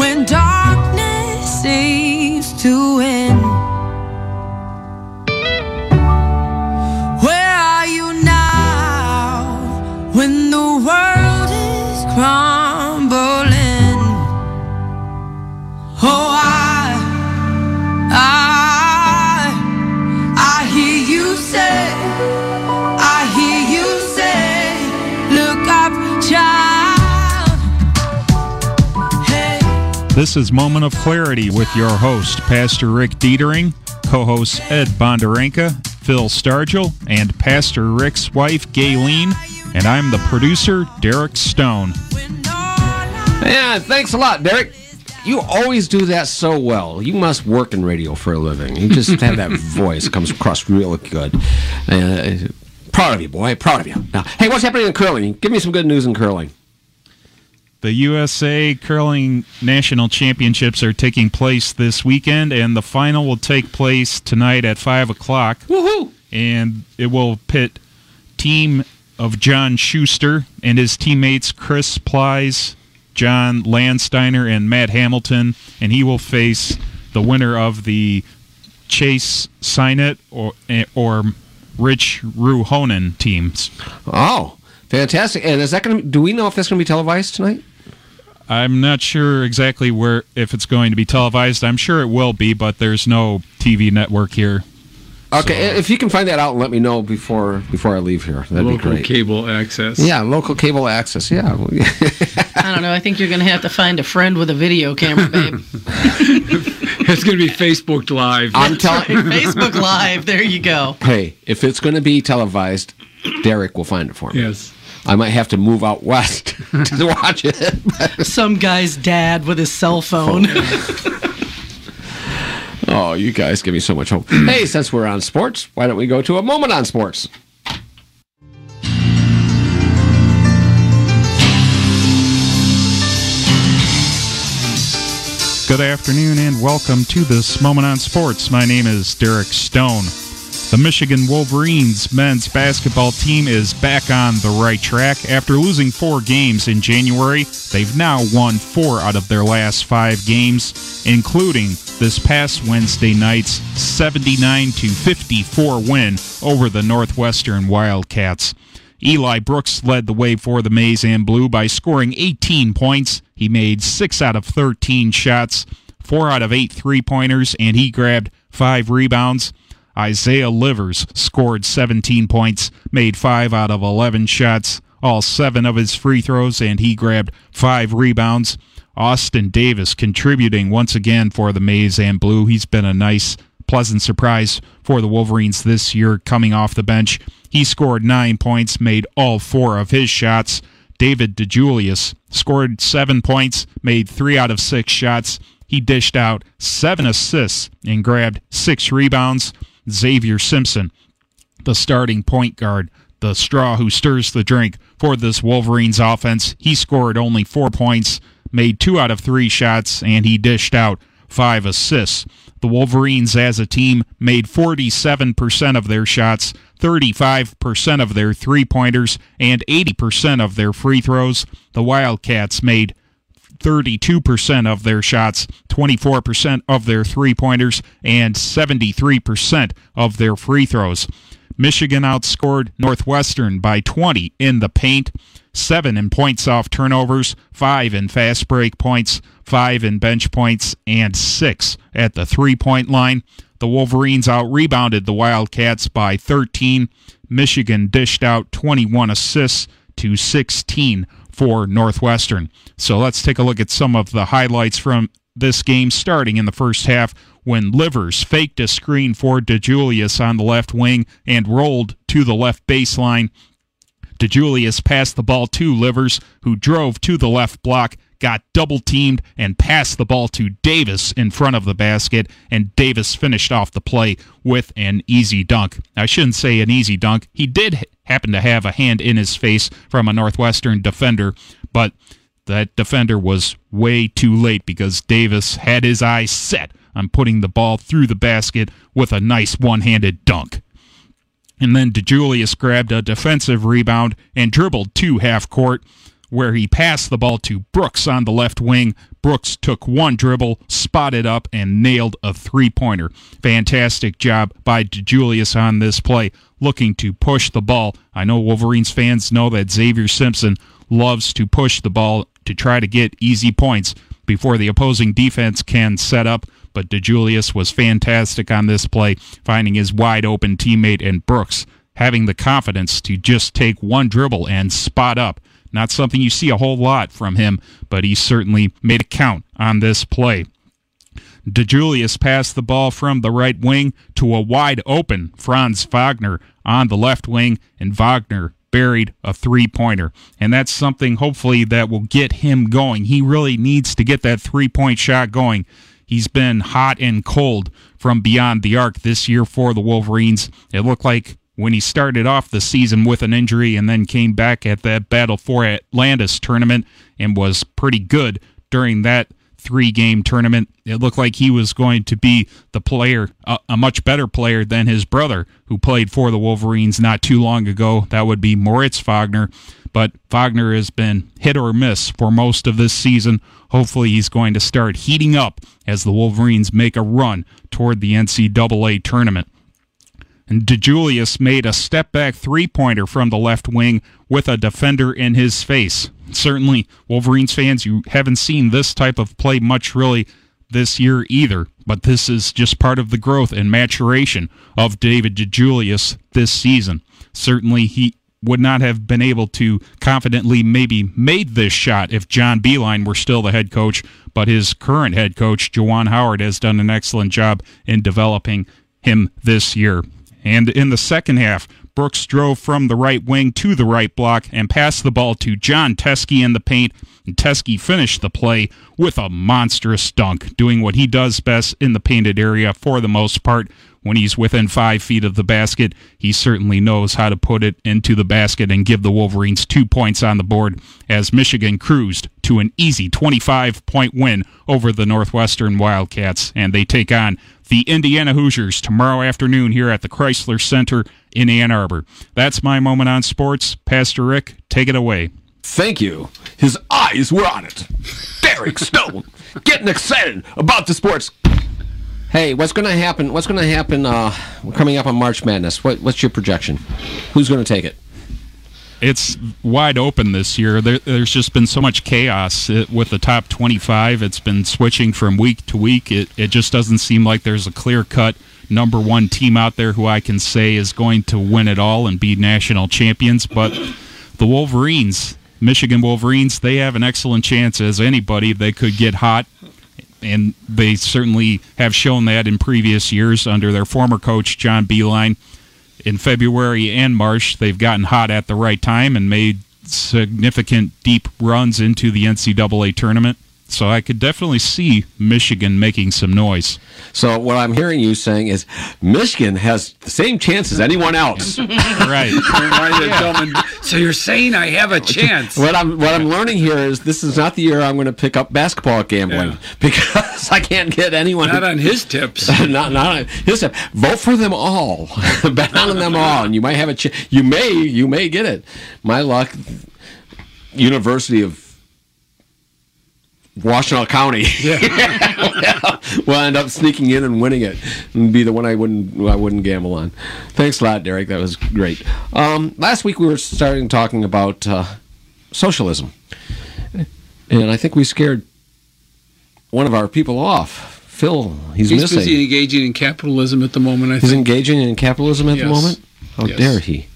when darkness This is Moment of Clarity with your host, Pastor Rick Dietering, co hosts Ed Bonderenka, Phil Stargell, and Pastor Rick's wife, Gaylene, and I'm the producer, Derek Stone. Yeah, thanks a lot, Derek. You always do that so well. You must work in radio for a living. You just have that voice it comes across real good. Uh, proud of you, boy. Proud of you. Now, hey, what's happening in curling? Give me some good news in curling. The USA Curling National Championships are taking place this weekend, and the final will take place tonight at 5 o'clock. Woohoo! And it will pit team of John Shuster and his teammates Chris Plys, John Landsteiner, and Matt Hamilton, and he will face the winner of the Chase Sinnett or or Rich Ruohonen teams. Oh, fantastic! And is that going to? Do we know if that's going to be televised tonight? I'm not sure exactly where if it's going to be televised. I'm sure it will be, but there's no TV network here. Okay, if you can find that out let me know before before I leave here, that'd Local be great. cable access. Yeah, local cable access. Yeah. I don't know. I think you're going to have to find a friend with a video camera, babe. it's going to be Facebook Live. I'm telling. Facebook Live. There you go. Hey, if it's going to be televised, Derek will find it for me. Yes. I might have to move out west to watch it. Some guy's dad with his cell phone. Oh, you guys give me so much hope. hey, since we're on sports, why don't we go to a moment on sports? Good afternoon and welcome to this Moment on Sports. My name is Derek Stone. The Michigan Wolverines men's basketball team is back on the right track. After losing four games in January, they've now won four out of their last five games, including this past Wednesday night's 79 54 win over the Northwestern Wildcats. Eli Brooks led the way for the Maize and Blue by scoring 18 points. He made 6 out of 13 shots, 4 out of 8 three pointers, and he grabbed 5 rebounds. Isaiah Livers scored 17 points, made 5 out of 11 shots, all 7 of his free throws, and he grabbed 5 rebounds. Austin Davis contributing once again for the Maize and Blue. He's been a nice, pleasant surprise for the Wolverines this year coming off the bench. He scored nine points, made all four of his shots. David DeJulius scored seven points, made three out of six shots. He dished out seven assists and grabbed six rebounds. Xavier Simpson, the starting point guard, the straw who stirs the drink for this Wolverines offense, he scored only four points, made two out of three shots, and he dished out five assists. The Wolverines as a team made 47% of their shots, 35% of their three pointers, and 80% of their free throws. The Wildcats made 32% of their shots, 24% of their three pointers, and 73% of their free throws. Michigan outscored Northwestern by 20 in the paint, 7 in points off turnovers, 5 in fast break points, 5 in bench points, and 6 at the three point line. The Wolverines out rebounded the Wildcats by 13. Michigan dished out 21 assists to 16 for Northwestern. So let's take a look at some of the highlights from this game starting in the first half when Livers faked a screen for DeJulius on the left wing and rolled to the left baseline. DeJulius passed the ball to Livers, who drove to the left block, got double teamed, and passed the ball to Davis in front of the basket, and Davis finished off the play with an easy dunk. I shouldn't say an easy dunk. He did happen to have a hand in his face from a Northwestern defender, but that defender was way too late because Davis had his eyes set on putting the ball through the basket with a nice one handed dunk. And then DeJulius grabbed a defensive rebound and dribbled to half court where he passed the ball to Brooks on the left wing. Brooks took one dribble, spotted up, and nailed a three pointer. Fantastic job by DeJulius on this play, looking to push the ball. I know Wolverines fans know that Xavier Simpson loves to push the ball to try to get easy points before the opposing defense can set up. But DeJulius was fantastic on this play, finding his wide open teammate and Brooks having the confidence to just take one dribble and spot up. Not something you see a whole lot from him, but he certainly made a count on this play. DeJulius passed the ball from the right wing to a wide open Franz Wagner on the left wing, and Wagner buried a three pointer. And that's something hopefully that will get him going. He really needs to get that three point shot going. He's been hot and cold from beyond the arc this year for the Wolverines. It looked like when he started off the season with an injury and then came back at that Battle for Atlantis tournament and was pretty good during that three game tournament. It looked like he was going to be the player, a, a, much better player than his brother, who played for the Wolverines not too long ago. That would be Moritz Wagner. But Wagner has been hit or miss for most of this season. Hopefully, he's going to start heating up as the Wolverines make a run toward the NCAA tournament. And DeJulius made a step back three pointer from the left wing with a defender in his face. Certainly, Wolverines fans, you haven't seen this type of play much really this year either, but this is just part of the growth and maturation of David DeJulius this season. Certainly, he would not have been able to confidently maybe made this shot if John Beilein were still the head coach, but his current head coach, Juwan Howard, has done an excellent job in developing him this year. And in the second half, Brooks drove from the right wing to the right block and passed the ball to Jon Teske in the paint. And Teske finished the play with a monstrous dunk, doing what he does best in the painted area for the most part. When he's within five feet of the basket, he certainly knows how to put it into the basket and give the Wolverines two points on the board as Michigan cruised to an easy 25 point win over the Northwestern Wildcats. And they take on the Indiana Hoosiers tomorrow afternoon here at the Crisler Center in Ann Arbor. That's my moment on sports. Pastor Rick, take it away. Thank you. His eyes were on it. Derek Stone, getting excited about the sports. Hey, what's going to happen? What's going to happen uh, coming up on March Madness? What, what's your projection? Who's going to take it? It's wide open this year. There, there's just been so much chaos it, with the top 25. It's been switching from week to week. It, it just doesn't seem like there's a clear cut number one team out there who I can say is going to win it all and be national champions. But the Wolverines, Michigan Wolverines, they have an excellent chance as anybody. They could get hot and they certainly have shown that in previous years under their former coach John Beilein. In February and March, they've gotten hot at the right time and made significant deep runs into the NCAA tournament. So I could definitely see Michigan making some noise. So what I'm hearing you saying is Michigan has the same chance as anyone else. right. so you're saying I have a chance? What I'm what I'm learning here is this is not the year I'm going to pick up basketball gambling Yeah. because I can't get anyone. Not on his tips. not not on his tip. Vote for them all. Bet on them all, and you might have a chance. You may you may get it. My luck. University of Washtenaw County we'll end up sneaking in and winning it, and be the one I wouldn't I wouldn't gamble on. Thanks a lot, Derek. That was great. Um, last week we were starting talking about uh, socialism, and I think we scared one of our people off. Phil, he's, He's missing. busy engaging in capitalism at the moment. I He's think. engaging in capitalism at the moment. How Yes. dare he?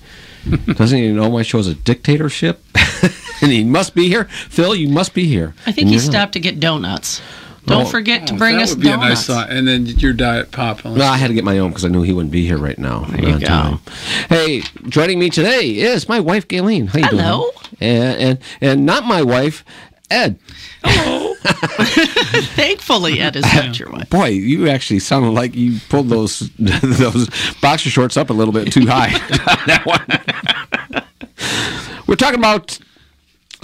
Doesn't he know my show's a dictatorship? and he must be here. Phil, you must be here. I think And he you're not. stopped to get donuts. Don't Oh. forget to Oh, bring that us would be a donuts. nice thought. And then your diet pop. No, I had to get my own because I knew he wouldn't be here right now. There you go. time. Hey, joining me today is my wife, Gaylene. How you Hello. doing? And, and and not my wife, Ed. Hello. Thankfully, Ed is not your wife. Boy, you actually sounded like you pulled those those boxer shorts up a little bit too high. that one. We're talking about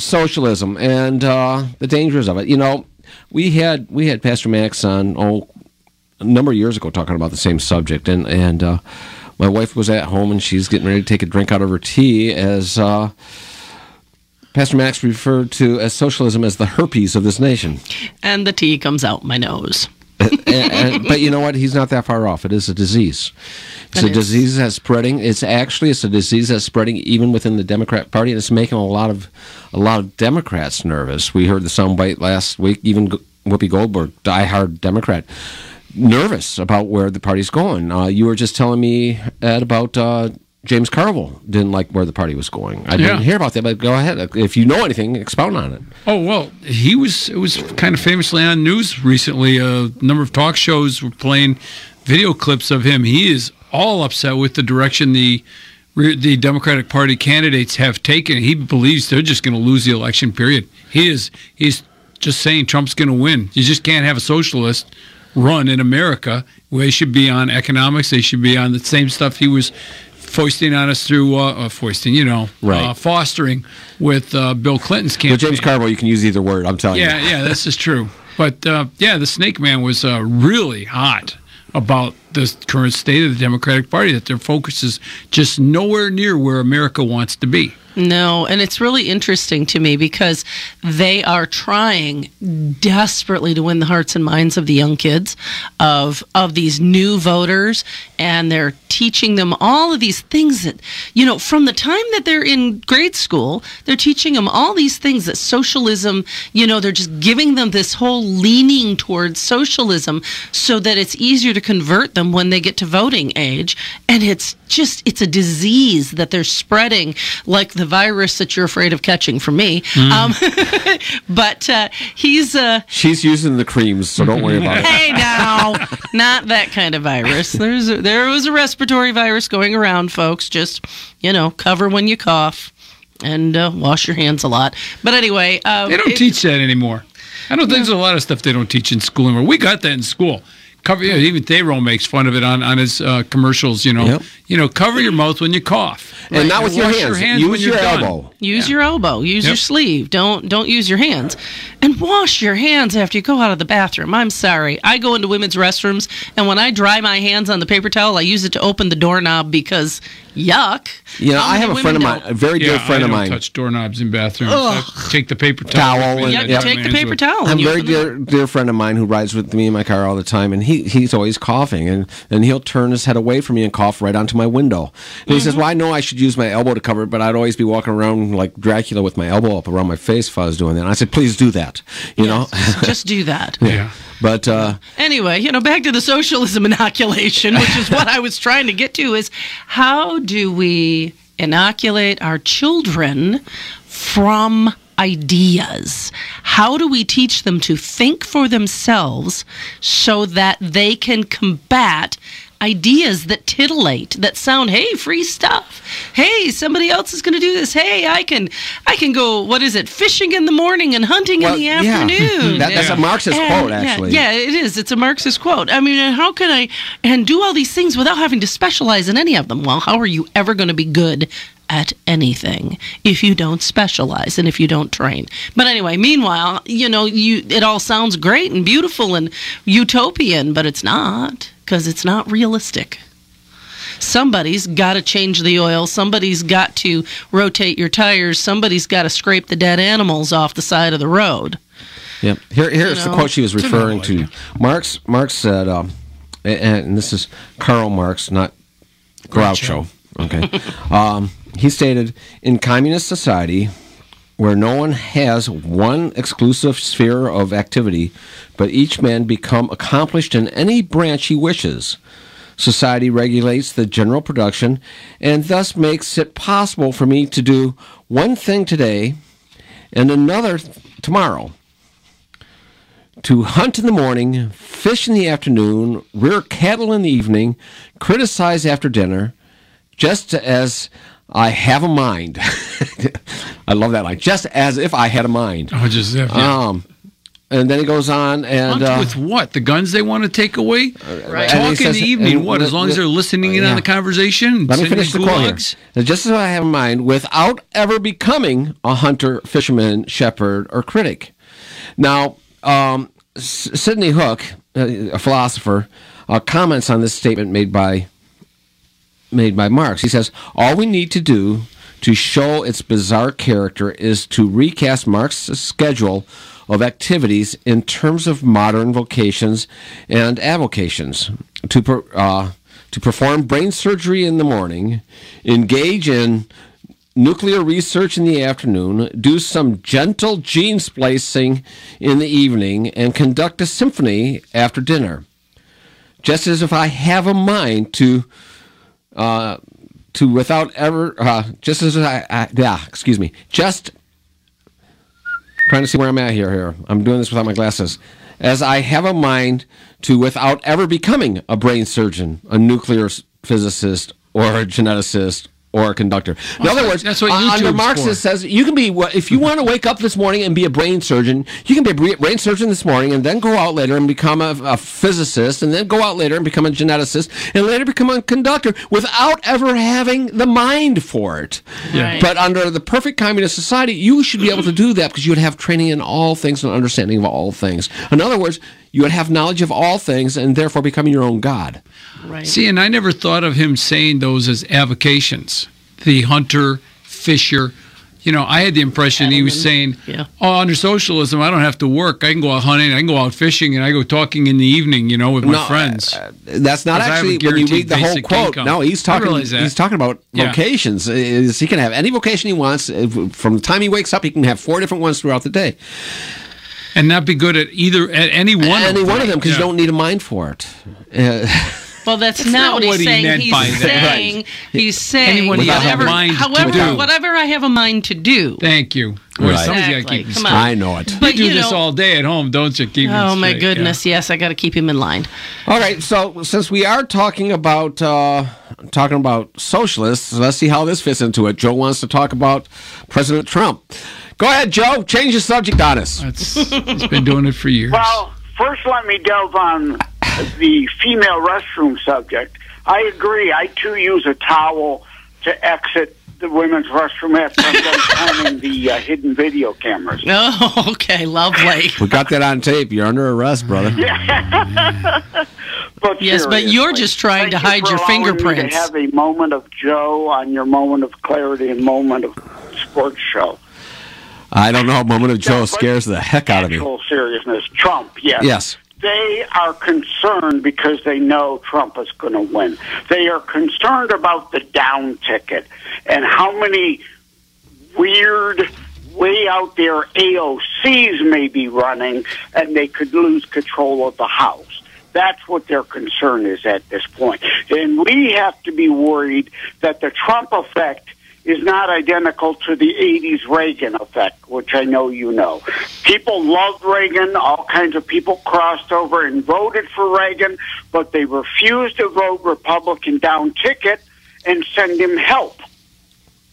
socialism and uh, the dangers of it. You know, we had we had Pastor Max on oh a number of years ago talking about the same subject, and and uh, my wife was at home and she's getting ready to take a drink out of her tea as. Uh, Pastor Max referred to as socialism as the herpes of this nation. And the tea comes out my nose. and, and, but you know what? He's not that far off. It is a disease. It's It a disease that's spreading. It's actually it's a disease that's spreading even within the Democrat Party, and it's making a lot of a lot of Democrats nervous. We heard the soundbite last week. Even Whoopi Goldberg, diehard Democrat, nervous about where the party's going. Uh, you were just telling me Ed about. Uh, James Carville didn't like where the party was going. I didn't Yeah. hear about that, but go ahead. If you know anything, expound on it. Oh well, he was. It was kind of famously on news recently. A number of talk shows were playing video clips of him. He is all upset with the direction the the Democratic Party candidates have taken. He believes they're just going to lose the election. Period. He is. He's just saying Trump's going to win. You just can't have a socialist run in America. They should be on economics. They should be on the same stuff he was foisting on us through uh, uh, foisting, you know, Right. uh, fostering with uh, Bill Clinton's campaign. With James Carville, you can use either word. I'm telling Yeah, you. yeah, yeah, this is true. But uh, yeah, the Snake Man was uh, really hot about the current state of the Democratic Party. That their focus is just nowhere near where America wants to be. No, and it's really interesting to me because they are trying desperately to win the hearts and minds of the young kids of of these new voters and they're teaching them all of these things that you know from the time that they're in grade school they're teaching them all these things that socialism you know they're just giving them this whole leaning towards socialism so that it's easier to convert them when they get to voting age. And it's just it's a disease that they're spreading like the virus that you're afraid of catching from me um, but uh, he's uh, She's using the creams, so don't worry about it. hey now not that kind of virus there's a, there was a respiratory virus going around folks just you know cover when you cough and uh, wash your hands a lot but anyway uh, They don't it- teach that anymore. I don't think there's a lot of stuff they don't teach in school anymore. We got that in school. Cover, you know, even Theron makes fun of it on, on his uh, commercials. You know, Yep. you know, cover your mouth when you cough, And not with your wash hands. when Use you're your done. elbow. Use your elbow. Use your sleeve. Don't don't use your hands. And wash your hands after you go out of the bathroom. I'm sorry. I go into women's restrooms and when I dry my hands on the paper towel, I use it to open the doorknob because yuck. You know, I have a friend of mine, a very Yeah, dear friend I of don't mine. touch doorknobs in bathrooms. Take the paper Towel towel. and- and Yeah, Yep. take the paper with- towel. I'm and very dear dear friend of mine who rides with me in my car all the time, and he he's always coughing, and, and he'll turn his head away from me and cough right onto my window. And he says, Mm-hmm. "Well, I know I should use my elbow to cover it, but I'd always be walking around like Dracula with my elbow up around my face if I was doing that." And I said, "Please do that," you know. Just do that. Yeah. but uh, Anyway, you know, back to the socialism inoculation, which is what I was trying to get to is how do we inoculate our children from ideas? How do we teach them to think for themselves so that they can combat ideas that titillate that sound hey free stuff hey somebody else is going to do this hey i can i can go what is it fishing in the morning and hunting Well, in the yeah. afternoon That- that's a Marxist And- quote, yeah, actually. yeah it is. It's a Marxist quote. I mean, and how can I and do all these things without having to specialize in any of them? Well, how are you ever going to be good at anything if you don't specialize and if you don't train? But anyway, meanwhile, you know, you it all sounds great and beautiful and utopian, but it's not because it's not realistic. Somebody's got to change the oil. Somebody's got to rotate your tires. Somebody's got to scrape the dead animals off the side of the road. Yeah, Here, here's You the quote she was referring to. Marx, Marx said, um, and, and this is Karl Marx, not Groucho. Okay. um, he stated, in communist society, where no one has one exclusive sphere of activity, but each man become accomplished in any branch he wishes. Society regulates the general production and thus makes it possible for me to do one thing today and another tomorrow to hunt in the morning, fish in the afternoon, rear cattle in the evening, criticize after dinner, just as I have a mind. I love that line. Just as if I had a mind. Oh, just yeah. Um, and then he goes on and Hunt uh, with what? The guns they want to take away? Right. and he Talk in the evening. and What? As long as they're listening in yeah. on the conversation. Let me finish the in quote here. Now, Just as I have in mind, without ever becoming a hunter, fisherman, shepherd, or critic. Now, um, S- Sidney Hook, uh, a philosopher, uh, comments on this statement made by made by Marx. He says, "All we need to do to show its bizarre character is to recast Marx's schedule of activities in terms of modern vocations and avocations. To, per, uh, to perform brain surgery in the morning, engage in nuclear research in the afternoon, do some gentle gene splicing in the evening, and conduct a symphony after dinner. Just as if I have a mind to, uh, to without ever, uh, just as I, I, yeah, excuse me, just trying to see where I'm at here. Here, I'm doing this without my glasses. As I have a mind to, without ever becoming a brain surgeon, a nuclear physicist, or a geneticist, or a conductor. In Well, other words, that's what uh, under YouTube's Marx for. it says you can be if you want to wake up this morning and be a brain surgeon, you can be a brain surgeon this morning and then go out later and become a, a physicist and then go out later and become a geneticist and later become a conductor without ever having the mind for it. Right. But under the perfect communist society, you should be able to do that because you would have training in all things and understanding of all things. In other words, you would have knowledge of all things and therefore becoming your own god. Right. See, and I never thought of him saying those as avocations. The hunter, fisher. You know, I had the impression he was saying, Yeah. "Oh, under socialism, I don't have to work. I can go out hunting. I can go out fishing, and I go talking in the evening. You know, with my friends." uh, that's not I have a actually when you read the whole quote. income. No, he's talking. He's talking about Yeah. vocations. Is he can have any vocation he wants Uh, from the time he wakes up. He can have four different ones throughout the day. And not be good at either at any one. any of one of them because Yeah. you don't need a mind for it. Uh, Well, that's, That's not, not what he's what he saying. meant he's by that. saying he's saying Anyone who a whatever, mind to however, do. whatever I have a mind to do. Thank you. Well, Right. somebody's got to Exactly. keep Come on. I know it. But you do you this know, all day at home, don't you? Keep Oh my straight, yeah. goodness! Yes, I got to keep him in line. All right. So since we are talking about uh, talking about socialists, let's see how this fits into it. Joe wants to talk about President Trump. Go ahead, Joe. Change the subject on us. That's, he's been doing it for years. Well, first let me delve on the female restroom subject. I agree. I too use a towel to exit the women's restroom after I'm done counting the uh, hidden video cameras. Oh, okay, lovely. We got that on tape. You're under arrest, brother. But Yes, but you're just trying thank to you hide for your allowing me fingerprints. To have a moment of Joe on your moment of clarity and moment of sports show. I don't know. Moment of Joe scares the heck out of me. Seriousness. Trump, yes. Yes. They are concerned because they know Trump is going to win. They are concerned about the down ticket and how many weird, way out there AOCs may be running and they could lose control of the House. That's what their concern is at this point. And we have to be worried that the Trump effect is not identical to the 80s Reagan effect, which I know you know. People loved Reagan. All kinds of people crossed over and voted for Reagan, but they refused to vote Republican down ticket and send him help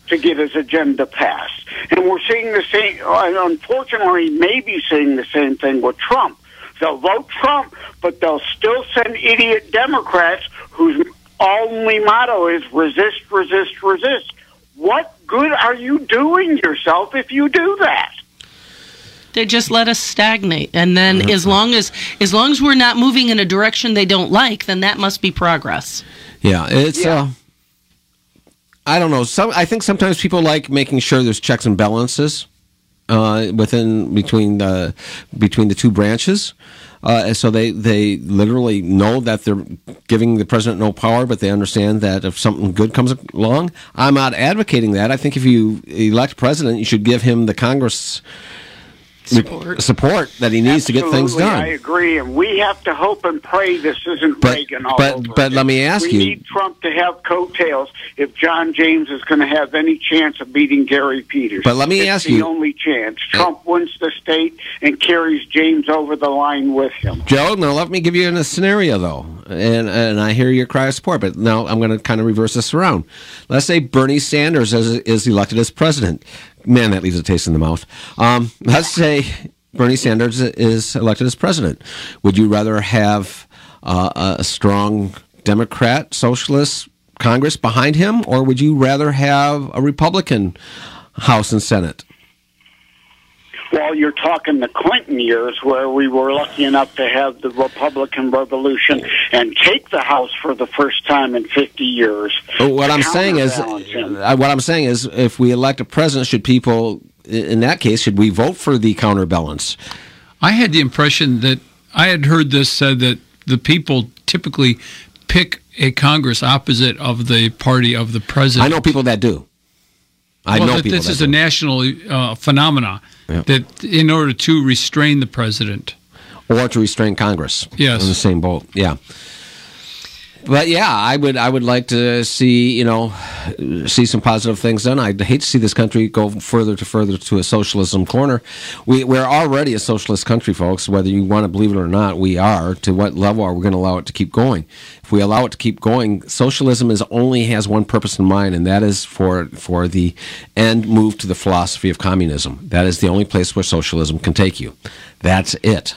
to get his agenda passed. And we're seeing the same, unfortunately, maybe seeing the same thing with Trump. They'll vote Trump, but they'll still send idiot Democrats whose only motto is resist, resist, resist. What good are you doing yourself if you do that? They just let us stagnate, and then as long as as long as we're not moving in a direction they don't like, then that must be progress. Yeah, it's Yeah. uh I don't know. Some I think sometimes people like making sure there's checks and balances uh, within between the between the two branches. Uh, so they, they literally know that they're giving the president no power, but they understand that if something good comes along, I'm not advocating that. I think if you elect president, you should give him the Congress Support. support that he needs to get things done. I agree, and we have to hope and pray this isn't But- Reagan all but- over but let me ask we you- need Trump to have coattails if John James is going to have any chance of beating Gary Peters. But let me it's ask the you- the only chance. Trump wins the state and carries James over the line with him. Joe, now let me give you a scenario though, and and I hear your cry of support, but now I'm going to kind of reverse this around. Let's say Bernie Sanders is, is elected as president. Man, that leaves a taste in the mouth. Um, let's say Bernie Sanders is elected as president. Would you rather have uh, a strong Democrat, socialist Congress behind him, or would you rather have a Republican House and Senate? Well, you're talking the Clinton years where we were lucky enough to have the Republican Revolution and take the House for the first time in 50 years. But what I'm saying is, him. uh, what I'm saying is, if we elect a president, should people, in that case, should we vote for the counterbalance? I had the impression that I had heard this said that the people typically pick a Congress opposite of the party of the president. I know people that do. I well, know that people this that is do. a national uh, phenomena Yeah. that in order to restrain the president. or to restrain Congress. Yes. in the same boat. Yeah. But yeah, I would I would like to see you know see some positive things done. I'd hate to see this country go further to further to a socialism corner. We we're already a socialist country, folks. Whether you want to believe it or not, we are. To what level are we going to allow it to keep going? If we allow it to keep going, socialism is only has one purpose in mind, and that is for for the end move to the philosophy of communism. That is the only place where socialism can take you. That's it.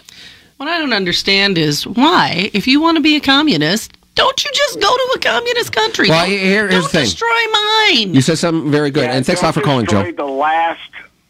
What I don't understand is why, if you want to be a communist, don't you just go to a communist country? Well, Don't- here- here's don't the thing. destroy mine. You said something very good, Yeah, and thanks a lot for calling, Joe. destroy The last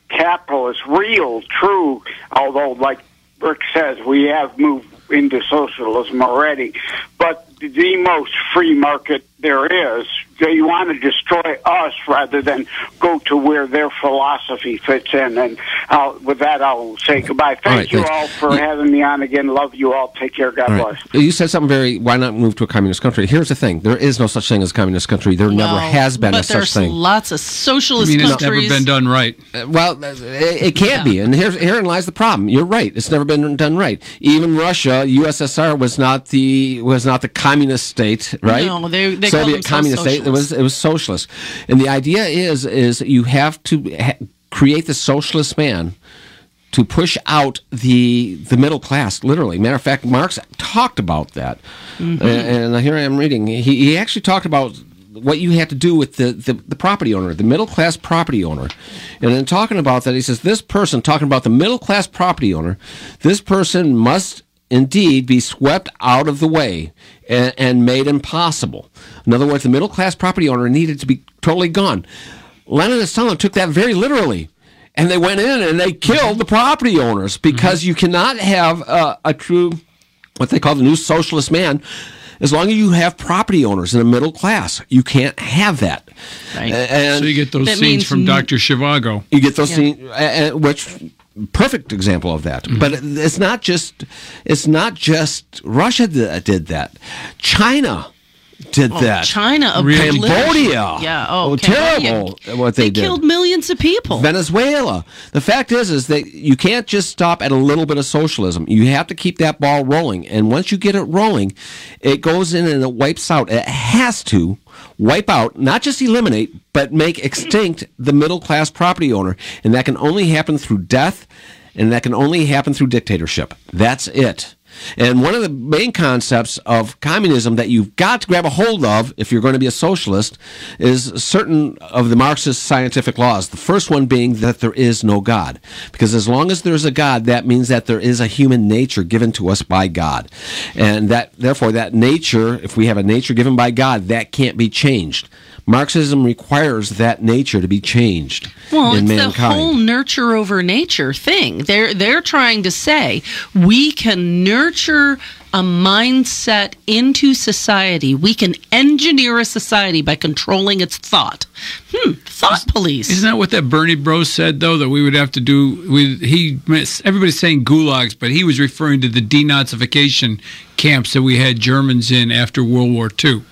capitalist, real, true, although, like Rick says, we have moved into socialism already, but the most free market there is. They want to destroy us rather than go to where their philosophy fits in. And uh, with that, I'll say goodbye. Thank right, you thanks. all for Yeah. having me on again. Love you all. Take care. God All bless. right. You said something very. Why not move to a communist country? Here's the thing: there is no such thing as a communist country. There never has been but a such there's thing. lots of I socialist mean, it's never been done right. Uh, Well, uh, it, it can't be, and here, herein lies the problem. You're right; it's never been done right. Even Russia, USSR, was not the was not the communist state, right? No, they- they call Soviet communist state. It was it was socialist, and the idea is is you have to ha- create the socialist man to push out the the middle class. Literally, matter of fact, Marx talked about that, Mm-hmm. and, and here I am reading. He, he actually talked about what you had to do with the, the, the property owner, the middle class property owner, and in talking about that, he says this person talking about the middle class property owner, this person must indeed be swept out of the way and, and made impossible. In other words, the middle class property owner needed to be totally gone. Lenin and Stalin took that very literally. And they went in and they killed the property owners because you cannot have uh, a true, what they call the new socialist man, as long as you have property owners in the middle class. You can't have that. Right. And So you get those scenes from n- Dr. Zhivago. you get those scenes, uh, uh, which perfect example of that. But it's not just it's not just Russia that did that. China did oh, that. China, Really? Cambodia. Yeah. Oh, Oh, terrible what they did. killed millions of people. Venezuela. The fact is, is that you can't just stop at a little bit of socialism. You have to keep that ball rolling, and once you get it rolling, it goes in and it wipes out. It has to wipe out, not just eliminate, but make extinct the middle class property owner, and that can only happen through death, and that can only happen through dictatorship. That's it. And one of the main concepts of communism that you've got to grab a hold of if you're going to be a socialist is certain of the Marxist scientific laws. The first one being that there is no God. Because as long as there's a God, that means that there is a human nature given to us by God. And that therefore that nature, if we have a nature given by God, that can't be changed. Marxism requires that nature to be changed Well, in it's mankind. the whole nurture over nature thing. They're they're trying to say we can nurture a mindset into society. We can engineer a society by controlling its thought. Hmm, thought police. Isn't that what that Bernie Bros said though? That we would have to do. We, he everybody's saying gulags, but he was referring to the denazification camps that we had Germans in after World War II.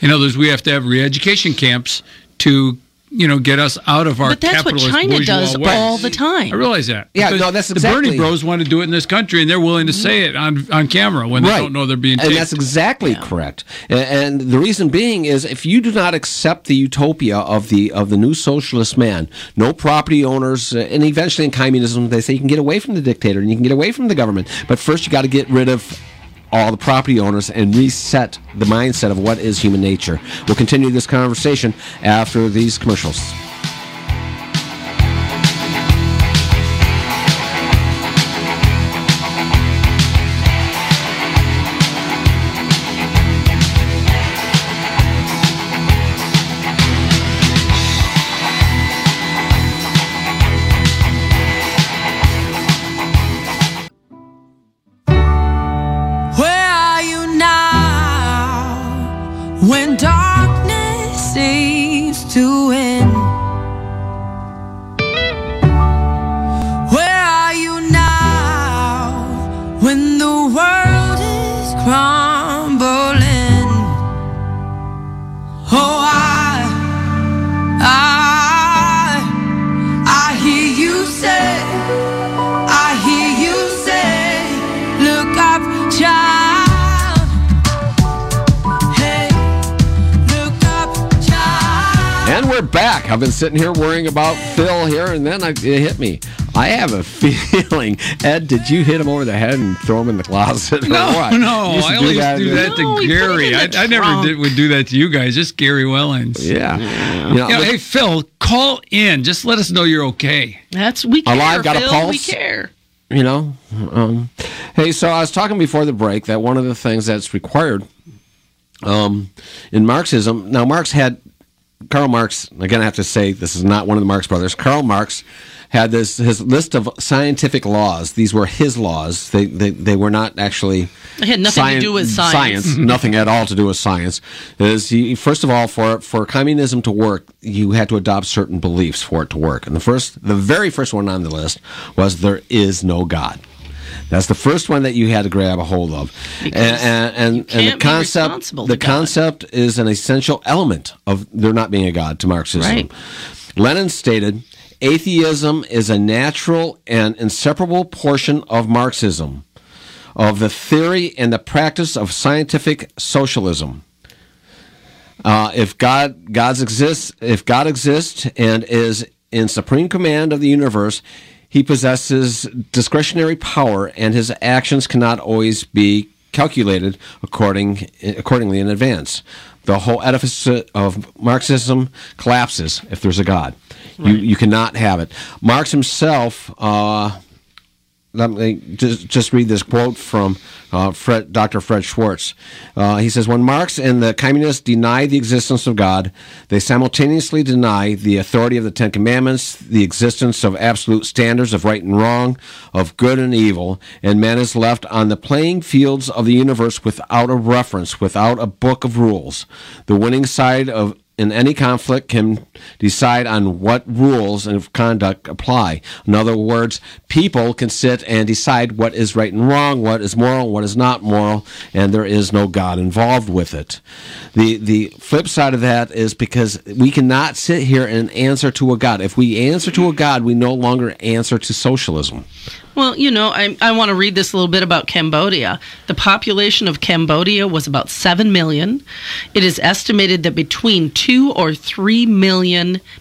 In other words, we have to have re-education camps to you know get us out of our but that's what China does ways. all the time. I realize that. Yeah, Because no, that's the Bernie Bros want to do it in this country, and they're willing to say it on on camera when they don't know they're being and that's exactly correct. And, and the reason being is if you do not accept the utopia of the of the new socialist man, no property owners, uh, and eventually in communism they say you can get away from the dictator and you can get away from the government, but first you got to get rid of all the property owners and reset the mindset of what is human nature. We'll continue this conversation after these commercials. When darkness seems to win. We're. I've been sitting here worrying about Phil here, and then I, it hit me. I have a feeling, Ed, did you hit him over the head and throw him in the closet? or No, what? no, You used to I always used to do that No, to we Gary. I, I never did, would do that to you guys. Just Gary Wellens. Yeah. You know, Yeah, but- hey Phil, call in. Just let us know you're okay. That's we care. Alive, got a Phil, pulse? We care. you know um, hey so i was talking before the break that one of the things that's required um, in marxism now marx had karl marx again i have to say this is not one of the marx brothers. Karl marx had this his list of scientific laws. These were his laws. They they, they were not actually It had nothing to do with science. Mm-hmm. nothing at all to do with science. Is he, first of all for for communism to work you had to adopt certain beliefs for it to work. And the first the very first one on the list was there is no god that's the first one that you had to grab a hold of and Because and, and, the concept the God. concept is an essential element of there not being a god to marxism Right. lenin stated atheism is a natural and inseparable portion of marxism of the theory and the practice of scientific socialism. Uh, if God God's exists, if God exists and is in supreme command of the universe, He possesses discretionary power, and His actions cannot always be calculated according accordingly in advance. The whole edifice of Marxism collapses if there's a God. You you cannot have it. Marx himself. Uh, let me just, just read this quote from uh, Fred, Dr. Fred Schwarz. Uh, he says, When Marx and the communists deny the existence of God, they simultaneously deny the authority of the Ten Commandments, the existence of absolute standards of right and wrong, of good and evil, and man is left on the playing fields of the universe without a reference, without a book of rules. The winning side of in any conflict can decide on what rules of conduct apply. In other words, people can sit and decide what is right and wrong, what is moral, what is not moral, and there is no God involved with it. The the flip side of that is because we cannot sit here and answer to a God. If we answer to a God, we no longer answer to socialism. Well, you know, I, I want to read this a little bit about Cambodia. The population of Cambodia was about 7 million. It is estimated that between 2 or 3 million,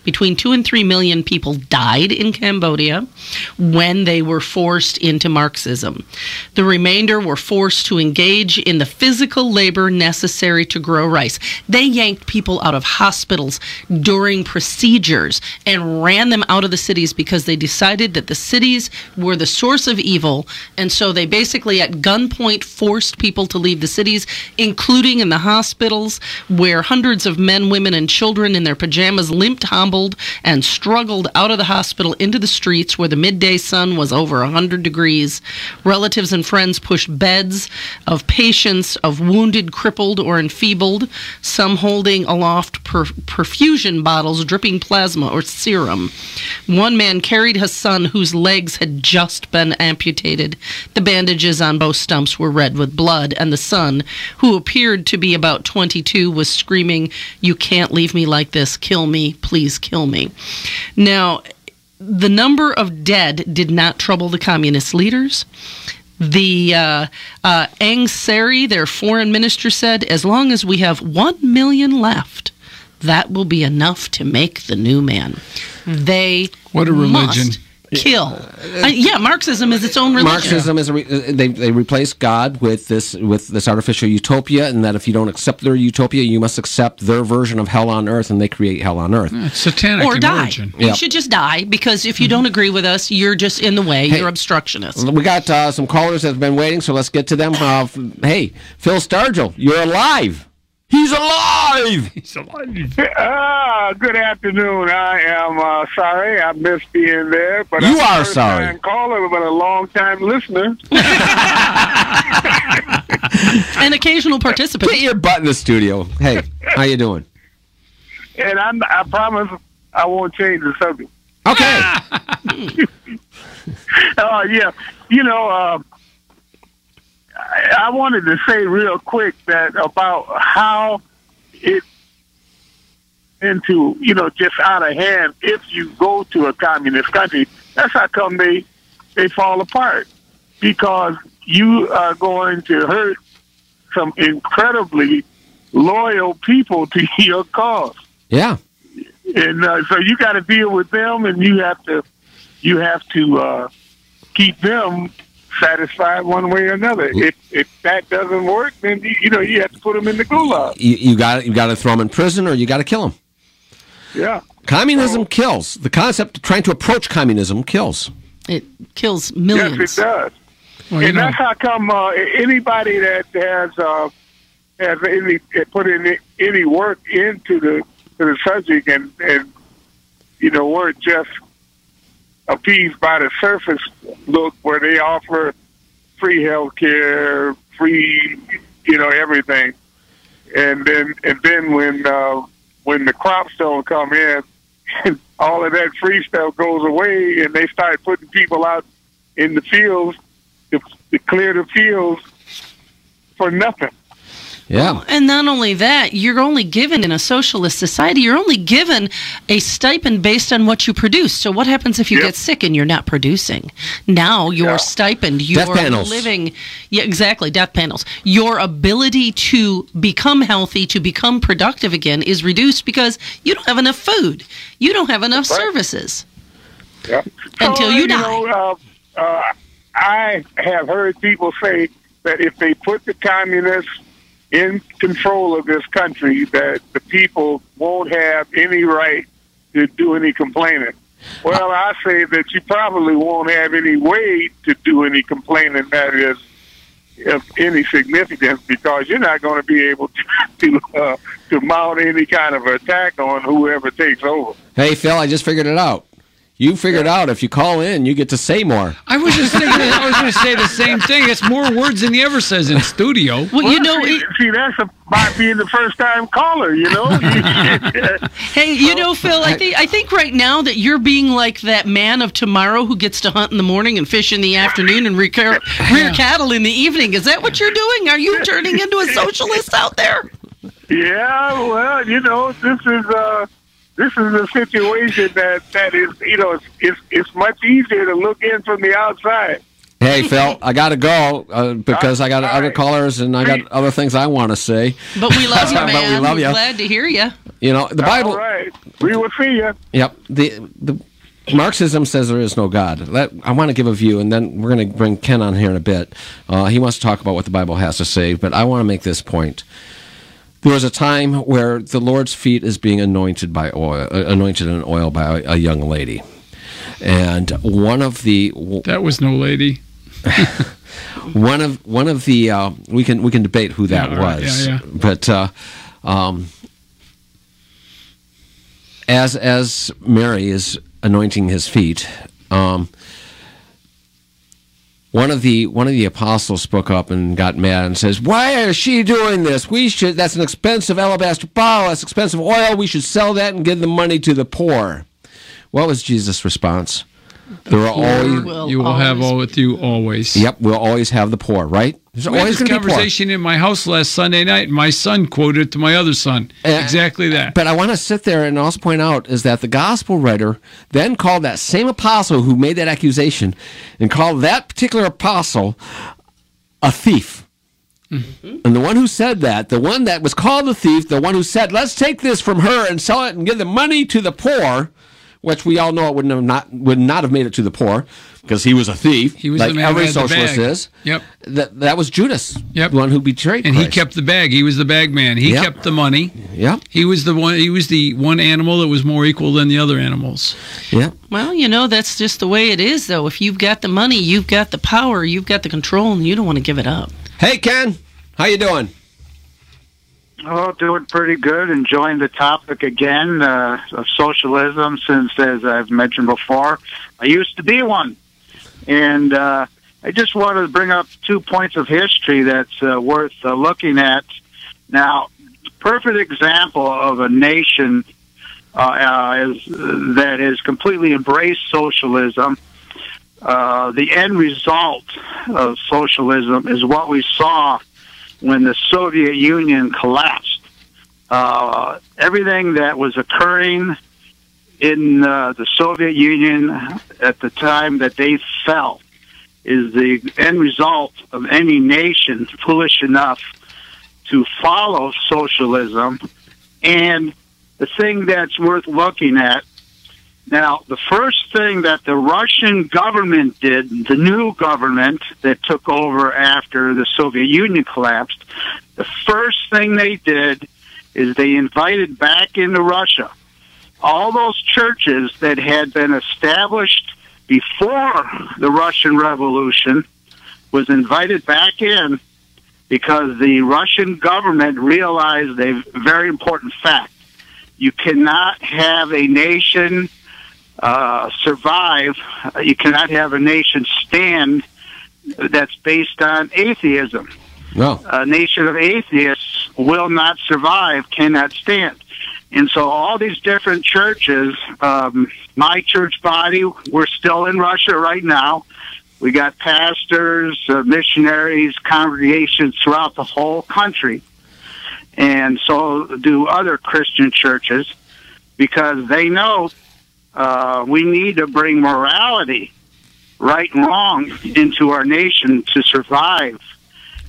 between 2 and 3 million people died in Cambodia when they were forced into Marxism. The remainder were forced to engage in the physical labor necessary to grow rice. They yanked people out of hospitals during procedures and ran them out of the cities because they decided that the cities were the source of evil. And so they basically, at gunpoint, forced people to leave the cities, including in the hospitals, where hundreds of men, women, and children in their pajamas limped, hobbled, and struggled out of the hospital into the streets where the midday sun was over 100 degrees. Relatives and friends pushed beds of patients, of wounded, crippled, or enfeebled, some holding aloft per- perfusion bottles dripping plasma or serum. One man carried his son whose legs had just been amputated. The bandages on both stumps were red with blood, and the son, who appeared to be about 22, was screaming, You can't leave me like this. Kill me. Please kill me. Now, the number of dead did not trouble the communist leaders. The uh, uh, Ieng Sary, their foreign minister, said, as long as we have one million left, that will be enough to make the new man. They What a religion. Must kill. Uh, yeah, Marxism is its own religion. Marxism is a re- uh, they they replace God with this with this artificial utopia, and that if you don't accept their utopia, you must accept their version of hell on earth, and they create hell on earth. It's satanic or die. origin. You Yep. should just die because if you don't agree with us, you're just in the way. You're obstructionist. We got uh, some callers that have been waiting, so let's get to them. Uh, f- hey, Phil Stargell, you're alive. He's alive. He's alive. Ah, good afternoon. I am uh, sorry I missed being there, but You I'm are first sorry. Time caller, but a long time listener. An occasional participant. Get your butt in the studio. Hey, how you doing? And I'm, I promise I won't change the subject. Okay. Oh yeah, you know, uh, I, wanted to say real quick that about how it into you know just out of hand if you go to a communist country. That's how come they they fall apart because you are going to hurt some incredibly loyal people to your cause Yeah. and uh, so you got to deal with them, and you have to you have to uh, keep them satisfied one way or another. If if that doesn't work, then you, you know you have to put them in the gulag. You, you got you got to throw them in prison or you got to kill them. Yeah, Communism kills. The concept of trying to approach communism kills. It kills millions. yes, millions. it does. Well, you and know, that's how come uh, anybody that has uh, has any put in any work into the to the subject and and you know weren't just appeased by the surface look where they offer free health care, free you know everything, and then and then when uh, when the crops don't come in, all of that free stuff goes away, and they start putting people out in the fields to, to clear the fields for nothing. Yeah. And not only that, you're only given in a socialist society, you're only given a stipend based on what you produce. So what happens if you Yep. get sick and you're not producing? Now your Yeah. stipend, your Death panels. living yeah, exactly, death panels. Your ability to become healthy, to become productive again is reduced because you don't have enough food. You don't have enough Right. services. Yeah. Until you die. Know, uh, uh, I have heard people say that if they put the communists in control of this country, that the people won't have any right to do any complaining. Well, I say that you probably won't have any way to do any complaining that is of any significance because you're not going to be able to to, uh, to mount any kind of attack on whoever takes over. Hey, Phil, I just figured it out. You figured out if you call in, you get to say more. I was just thinking, I was going to say the same thing. It's more words than he ever says in studio. Well, you know, see, it- see, that's about being the first time caller, you know. Hey, you know, Phil, I think I think right now that you're being like that man of tomorrow who gets to hunt in the morning and fish in the afternoon and rear, rear cattle in the evening. Is that what you're doing? Are you turning into a socialist out there? yeah, well, you know, this is uh, this is a situation that that is, you know, it's it's, it's much easier to look in from the outside. Hey, Phil, I got to go uh, because I got All other right. callers and I got other things I want to say. But we love you, But we man. love We're you. glad to hear you. You know, the Bible. All right, we will see you. Yep. The the Marxism says there is no God. That, I want to give a view, and then we're going to bring Ken on here in a bit. Uh, he wants to talk about what the Bible has to say, but I want to make this point. There was a time where the Lord's feet is being anointed by oil, uh, anointed in oil by a, a young lady, and one of the That was no lady. one of one of the uh, we can we can debate who that Yeah, all right. was, Yeah, yeah. but uh, um, as as Mary is anointing his feet, um, one of the one of the apostles spoke up and got mad and says, "Why is she doing this? We should. That's an expensive alabaster bottle. That's expensive oil. We should sell that and give the money to the poor." What was Jesus' response? There are always. Will You will have all with you always. Yep, we'll always have the poor, right? There's We had always this be poor. conversation in my house last Sunday night. and My son quoted to my other son. Uh, exactly that. But I want to sit there and also point out is that the gospel writer then called that same apostle who made that accusation and called that particular apostle a thief. Mm-hmm. And the one who said that, the one that was called a thief, the one who said, "Let's take this from her and sell it and give the money to the poor," which we all know it wouldn't have not would not have made it to the poor because he was a thief. He was like the man who every had the socialist bag. is. Yep. That that was Judas. Yep. The one who betrayed. and he kept the bag. He was the bag man. He Yep. kept the money. Yep. He was the one. He was the one animal that was more equal than the other animals. Yep. Well, you know, that's just the way it is, though. If you've got the money, you've got the power, you've got the control, and you don't want to give it up. Hey Ken, how you doing? Oh, doing pretty good. Enjoying the topic again uh, of socialism, since, as I've mentioned before, I used to be one, and uh, I just wanted to bring up two points of history that's uh, worth uh, looking at. Now, perfect example of a nation uh, uh, is, that has completely embraced socialism. Uh, the end result of socialism is what we saw when the Soviet Union collapsed. Uh, everything that was occurring in uh, the Soviet Union at the time that they fell is the end result of any nation foolish enough to follow socialism. And the thing that's worth looking at now, the first thing that the Russian government did, the new government that took over after the Soviet Union collapsed, the first thing they did is they invited back into Russia all those churches that had been established before the Russian Revolution was invited back in because the Russian government realized a very important fact. You cannot have a nation uh, survive, you cannot have a nation stand that's based on atheism. No. A nation of atheists will not survive, cannot stand. And so all these different churches, um, my church body, we're still in Russia right now. We got pastors, uh, missionaries, congregations throughout the whole country. And so do other Christian churches because they know uh, we need to bring morality, right and wrong, into our nation to survive.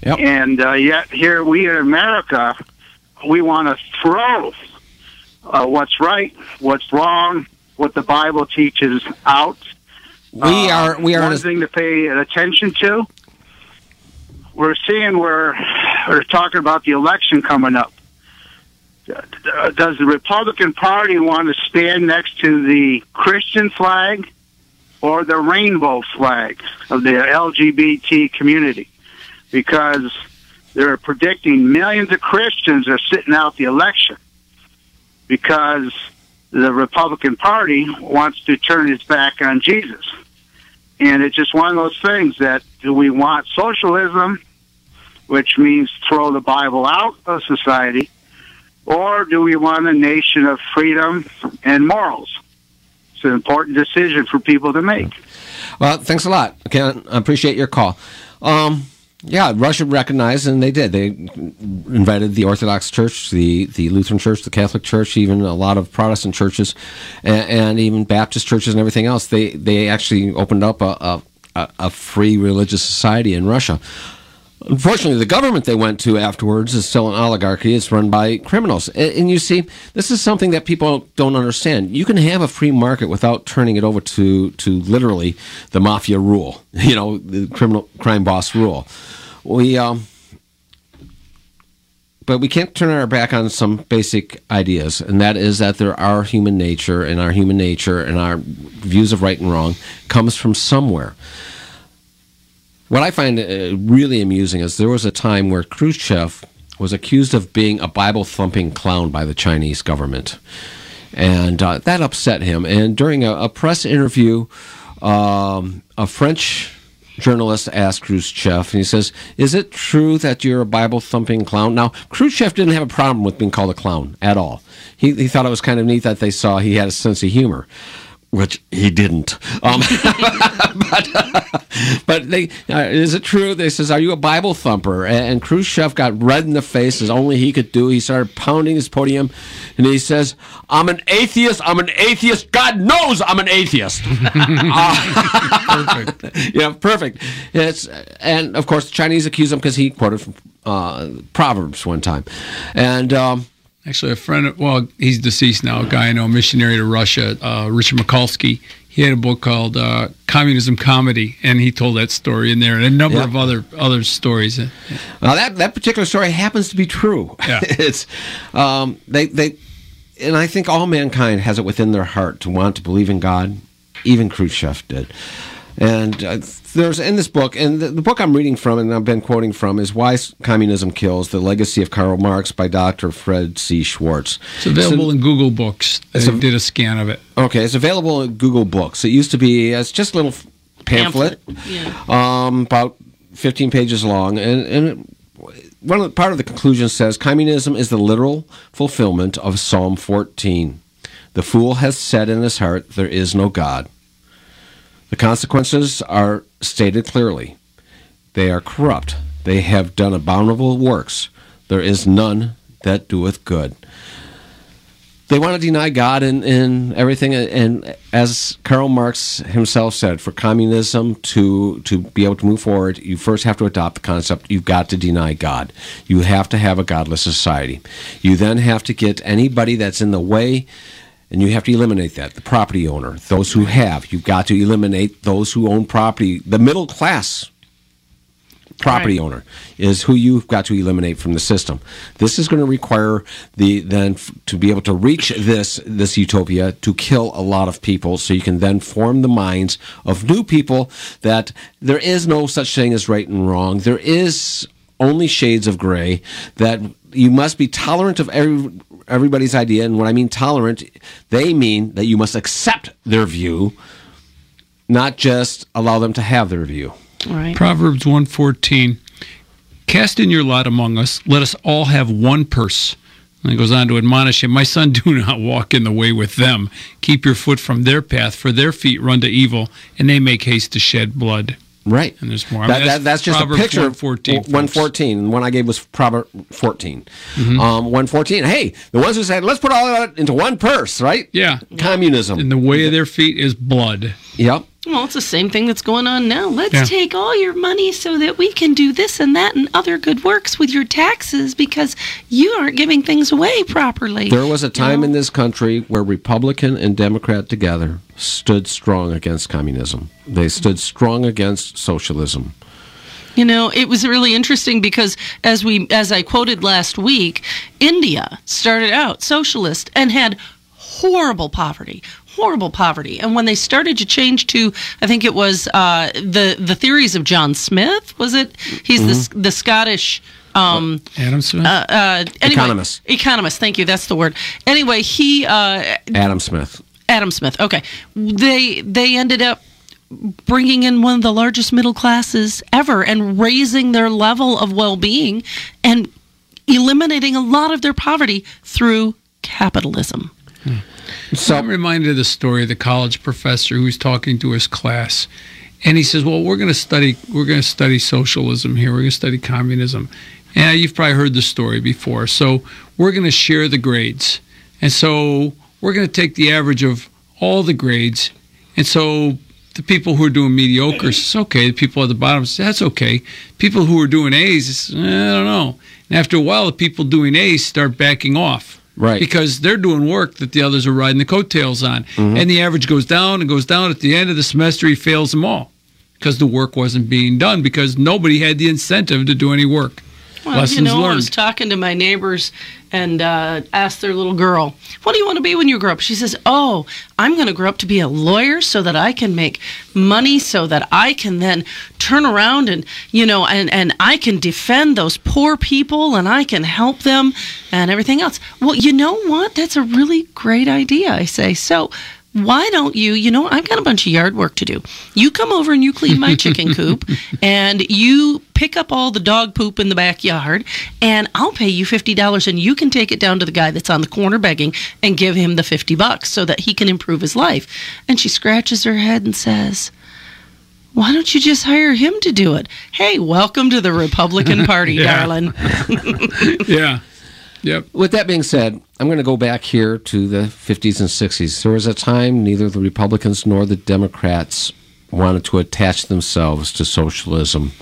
Yep. And uh, yet here we in America, we want to throw uh, what's right, what's wrong, what the Bible teaches out. We Uh, are we are one thing to pay attention to. We're seeing where we're talking about the election coming up. Does the Republican Party want to stand next to the Christian flag or the rainbow flag of the LGBT community? Because they're predicting millions of Christians are sitting out the election because the Republican Party wants to turn its back on Jesus. And it's just one of those things that do we want socialism, which means throw the Bible out of society, or do we want a nation of freedom and morals? It's an important decision for people to make. well, thanks a lot. Ken, I appreciate your call. Um, yeah, Russia recognized, and they did. They invited the Orthodox Church, the, the Lutheran Church, the Catholic Church, even a lot of Protestant churches, and, and even Baptist churches and everything else. They they actually opened up a, a, a free religious society in Russia. Unfortunately, the government they went to afterwards is still an oligarchy. It's run by criminals. And, you see, this is something that people don't understand. You can have a free market without turning it over to, to literally the mafia rule, you know, the criminal crime boss rule. We, um, but we can't turn our back on some basic ideas, and that is that there are human nature, and our human nature and our views of right and wrong comes from somewhere. What I find uh, really amusing is there was a time where Khrushchev was accused of being a Bible thumping clown by the Chinese government. And uh, that upset him. And during a, a press interview, um, a French journalist asked Khrushchev, and he says, Is it true that you're a Bible thumping clown? Now, Khrushchev didn't have a problem with being called a clown at all. He, he thought it was kind of neat that they saw he had a sense of humor which he didn't. Um, but but they, uh, is it true? They says, "Are you a Bible thumper?" And, and Khrushchev got red in the face as only he could do. He started pounding his podium, and he says, "I'm an atheist. I'm an atheist. God knows I'm an atheist." perfect. yeah, perfect. It's and of course the Chinese accuse him because he quoted from uh, Proverbs one time, and. Um, Actually, a friend, of, well, he's deceased now, a guy I know, a missionary to Russia, uh, Richard Mikulski. He had a book called uh, Communism Comedy, and he told that story in there, and a number Yeah. of other other stories. Well, that that particular story happens to be true. Yeah. it's um, they they, and I think all mankind has it within their heart to want to believe in God. Even Khrushchev did. And uh, there's in this book, and the, the book I'm reading from, and I've been quoting from, is "Why Communism Kills: The Legacy of Karl Marx" by Dr. Fred C. Schwarz. It's available in Google Books. They It's a- did a scan of it. Okay, it's available in Google Books. It used to be as just a little pamphlet, Yeah. um, about 15 pages long, and and it, one of the, part of the conclusion says communism is the literal fulfillment of Psalm 14. The fool has said in his heart, "There is no God." The consequences are stated clearly. They are corrupt. They have done abominable works. There is none that doeth good. They want to deny God and everything. And as Karl Marx himself said, for communism to, to be able to move forward, you first have to adopt the concept you've got to deny God. You have to have a godless society. You then have to get anybody that's in the way and you have to eliminate that. The property owner those who have. You've got to eliminate those who own property. The middle class property Right. owner is who you've got to eliminate from the system. This is going to require the then f- to be able to reach this this utopia to kill a lot of people so you can then form the minds of new people that there is no such thing as right and wrong. There is only shades of gray that you must be tolerant of every everybody's idea and when i mean tolerant they mean that you must accept their view not just allow them to have their view Right. Proverbs 114. Cast in your lot among us. Let us all have one purse. And it goes on to admonish him, My son, do not walk in the way with them. Keep your foot from their path, for their feet run to evil, and they make haste to shed blood. Right. And there's more. I mean, that, that's just Proverbs a picture. 114. of 114. And one I gave was Proverb 14. Mm-hmm. Um, 114. Hey, the ones who said, let's put all of that into one purse, right? Yeah. Communism. And the way of their feet is blood. yep. Well, it's the same thing that's going on now. Let's Yeah. take all your money so that we can do this and that and other good works with your taxes because you aren't giving things away properly. There was a time know? in this country where Republican and Democrat together stood strong against communism. They stood strong against socialism. You know, it was really interesting because as we as I quoted last week, India started out socialist and had horrible poverty, horrible poverty. And when they started to change to I think it was uh, the the theories of John Smith, was it? He's the the Scottish um Adam Smith? uh, uh, anyway, Economist. Economist, thank you. That's the word. Anyway, he uh, Adam Smith. Adam Smith. Okay, they they ended up bringing in one of the largest middle classes ever and raising their level of well-being and eliminating a lot of their poverty through capitalism. So, I'm reminded of the story of the college professor who was talking to his class, and he says, "Well, we're going to study we're going to study socialism here. We're going to study communism." And you've probably heard the story before. So we're going to share the grades, and so we're going to take the average of all the grades, and so the people who are doing mediocre it's okay. The people at the bottom that's okay. People who are doing A's, eh, I don't know. And after a while, the people doing A's start backing off. Right. Because they're doing work that the others are riding the coattails on. Mm-hmm. And the average goes down and goes down. At the end of the semester, he fails them all because the work wasn't being done because nobody had the incentive to do any work. Well, you Lessons know, I was talking to my neighbors and uh, asked their little girl, "What do you want to be when you grow up?" She says, "Oh, I'm going to grow up to be a lawyer so that I can make money, so that I can then turn around and you know, and and I can defend those poor people and I can help them and everything else." Well, you know what? That's a really great idea. I say so. Why don't you? You know, I've got a bunch of yard work to do. You come over and you clean my chicken coop, and you pick up all the dog poop in the backyard, and I'll pay you fifty dollars, and you can take it down to the guy that's on the corner begging and give him the fifty bucks so that he can improve his life. And she scratches her head and says, "Why don't you just hire him to do it?" Hey, welcome to the Republican Party, Yeah. darling. Yeah. Yep. with that being said, I'm going to go back here to the 50s and 60s. There was a time neither the Republicans nor the Democrats wanted to attach themselves to socialism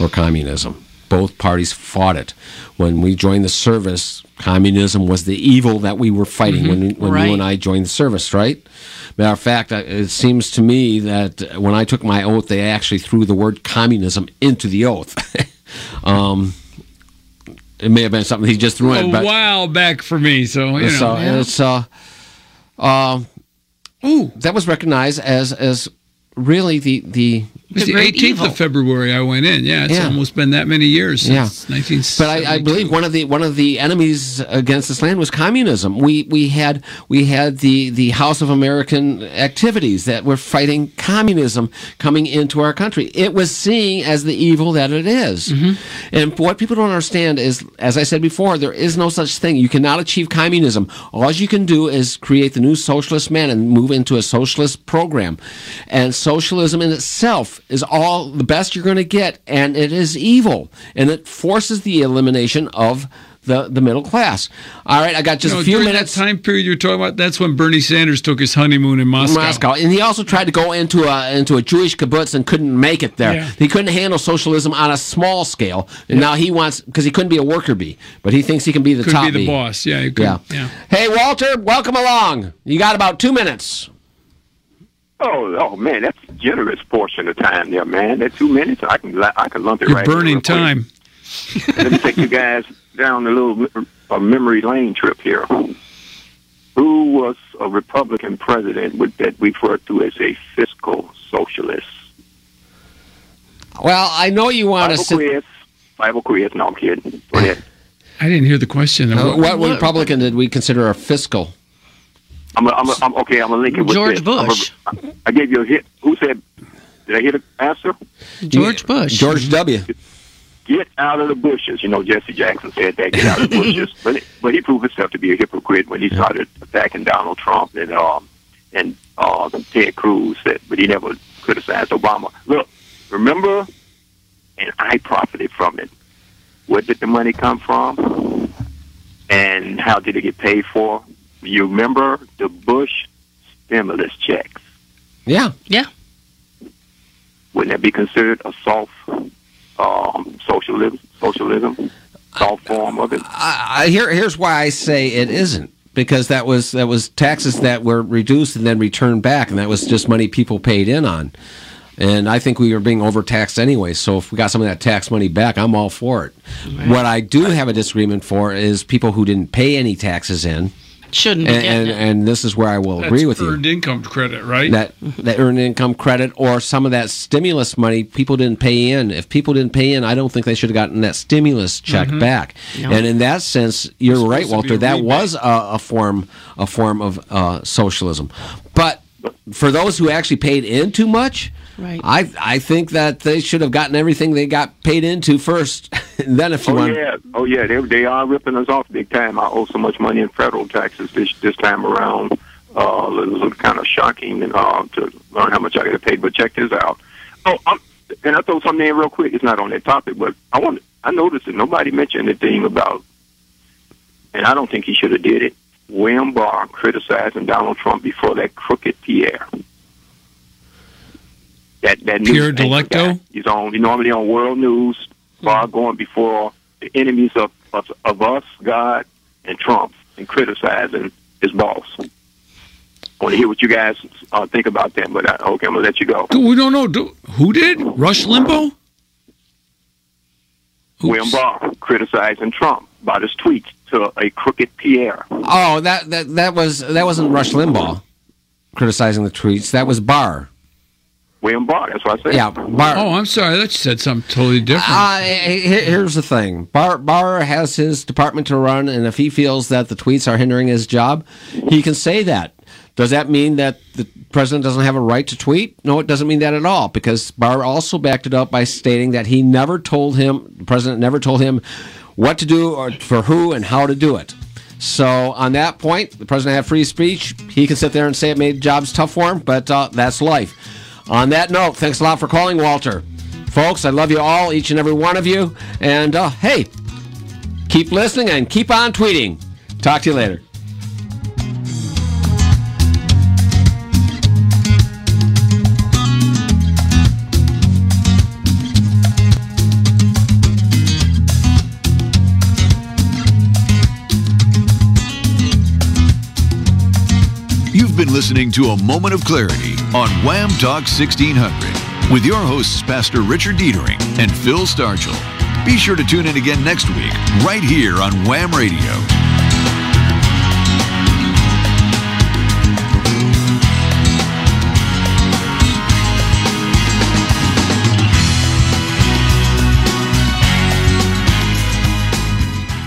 or communism. Both parties fought it. When we joined the service, communism was the evil that we were fighting when, when Right. you and I joined the service, right? Matter of fact, it seems to me that when I took my oath, they actually threw the word communism into the oath. um, it may have been something he just threw in, A but while back for me. So, you know. so it's uh, um, ooh, that was recognized as as really the the was the great 18th evil. of February I went in. Yeah, it's Yeah. almost been that many years Yeah. since 19. But I, I believe one of the one of the enemies against this land was communism. We we had we had the the House of American activities that were fighting communism coming into our country. It was seen as the evil that it is. Mm-hmm. And what people don't understand is, as I said before, there is no such thing. You cannot achieve communism. All you can do is create the new socialist man and move into a socialist program. And socialism in itself is all the best you're going to get, and it is evil, and it forces the elimination of the, the middle class. All right, I got just You know, a few during minutes. that time period you're talking about, that's when Bernie Sanders took his honeymoon in Moscow. Moscow, and he also tried to go into a into a Jewish kibbutz and couldn't make it there. Yeah. He couldn't handle socialism on a small scale, and now he wants because he couldn't be a worker bee, but he thinks he can be the Could top be the bee. boss. Yeah, Yeah. yeah. Hey, Walter, welcome along. You got about two minutes. Oh, oh man, that's a generous portion of time there, man. That two minutes, I can I can lump it You're right. burning real time. Let me take you guys down a little a memory lane trip here. Who was a Republican president with, that we refer to as a fiscal socialist? Well, I know you want to Bible sit. quiz. Bible quiz. No, I'm kidding. Go ahead. I didn't hear the question. Uh, what What- Republican did we consider a fiscal? I'm, a, I'm, a, I'm okay. I'm gonna link it with George this. I'm Bush. I gave you a hit. Who said? Did I hit an answer? George Bush. George W. Get out of the bushes. You know, Jesse Jackson said that. Get out of the bushes. But but he proved himself to be a hypocrite when he started attacking Donald Trump and um and uh Ted Cruz. That, but he never criticized Obama. Look, remember, and I profited from it. Where did the money come from? And how did it get paid for? You remember the Bush stimulus checks? Yeah. Yeah. Wouldn't that be considered a soft um, socialism? Socialism, soft form of it. I, I, here, here's why I say it isn't. Because that was that was taxes that were reduced and then returned back, and that was just money people paid in on. And I think we were being overtaxed anyway. So if we got some of that tax money back, I'm all for it. What I do have a disagreement for is people who didn't pay any taxes in, Shouldn't be and getting and, it. and this is where I will That's agree with you. earned income credit, right? that that earned income credit or some of that stimulus money people didn't pay in. If people didn't pay in, I don't think they should have gotten that stimulus check back. No. And in that sense, you're It's right, supposed to be Walter. a That was a, a form a form of uh, socialism. But for those who actually paid in too much. Right. I I think that they should have gotten everything they got paid into first. and then if you Oh want, yeah, oh yeah, they they are ripping us off big time. I owe so much money in federal taxes this this time around. Uh, it was kind of shocking and uh, to learn how much I got paid. But check this out. Oh, I'm, and I throw something in real quick. It's not on that topic, but I want I noticed that nobody mentioned the thing about, and I don't think he should have did it. William Barr criticizing Donald Trump before that crooked Pierre. That that news Pierre anchor Delecto? He's on. He's normally on World News. Barr going before the enemies of, of of us, God, and Trump, and criticizing his boss. I want to hear what you guys uh, think about that, but I, okay, I'm gonna let you go. we don't know. Do, who did? Rush Limbaugh? Oops. William Barr criticizing Trump about his tweets to a crooked Pierre. oh that that that was that wasn't Rush Limbaugh criticizing the tweets. That was Barr. William Barr, that's what I said. Yeah, Barr. Oh, I'm sorry. I thought you said something totally different. Uh, he- he- here's the thing. Barr, Barr has his department to run, and if he feels that the tweets are hindering his job, he can say that. Does that mean that the president doesn't have a right to tweet? No, it doesn't mean that at all, because Barr also backed it up by stating that he never told him, the president never told him what to do or for who and how to do it. So on that point, the president had free speech. He can sit there and say it made jobs tough for him, but uh, that's life. On that note, thanks a lot for calling, Walter. Folks, I love you all, each and every one of you. And uh, hey, keep listening and keep on tweeting. Talk to you later. You've been listening to A Moment of Clarity on WAAM Talk 1600 with your hosts, Pastor Richard Dietering and Phil Stargell. Be sure to tune in again next week, right here on WAAM Radio.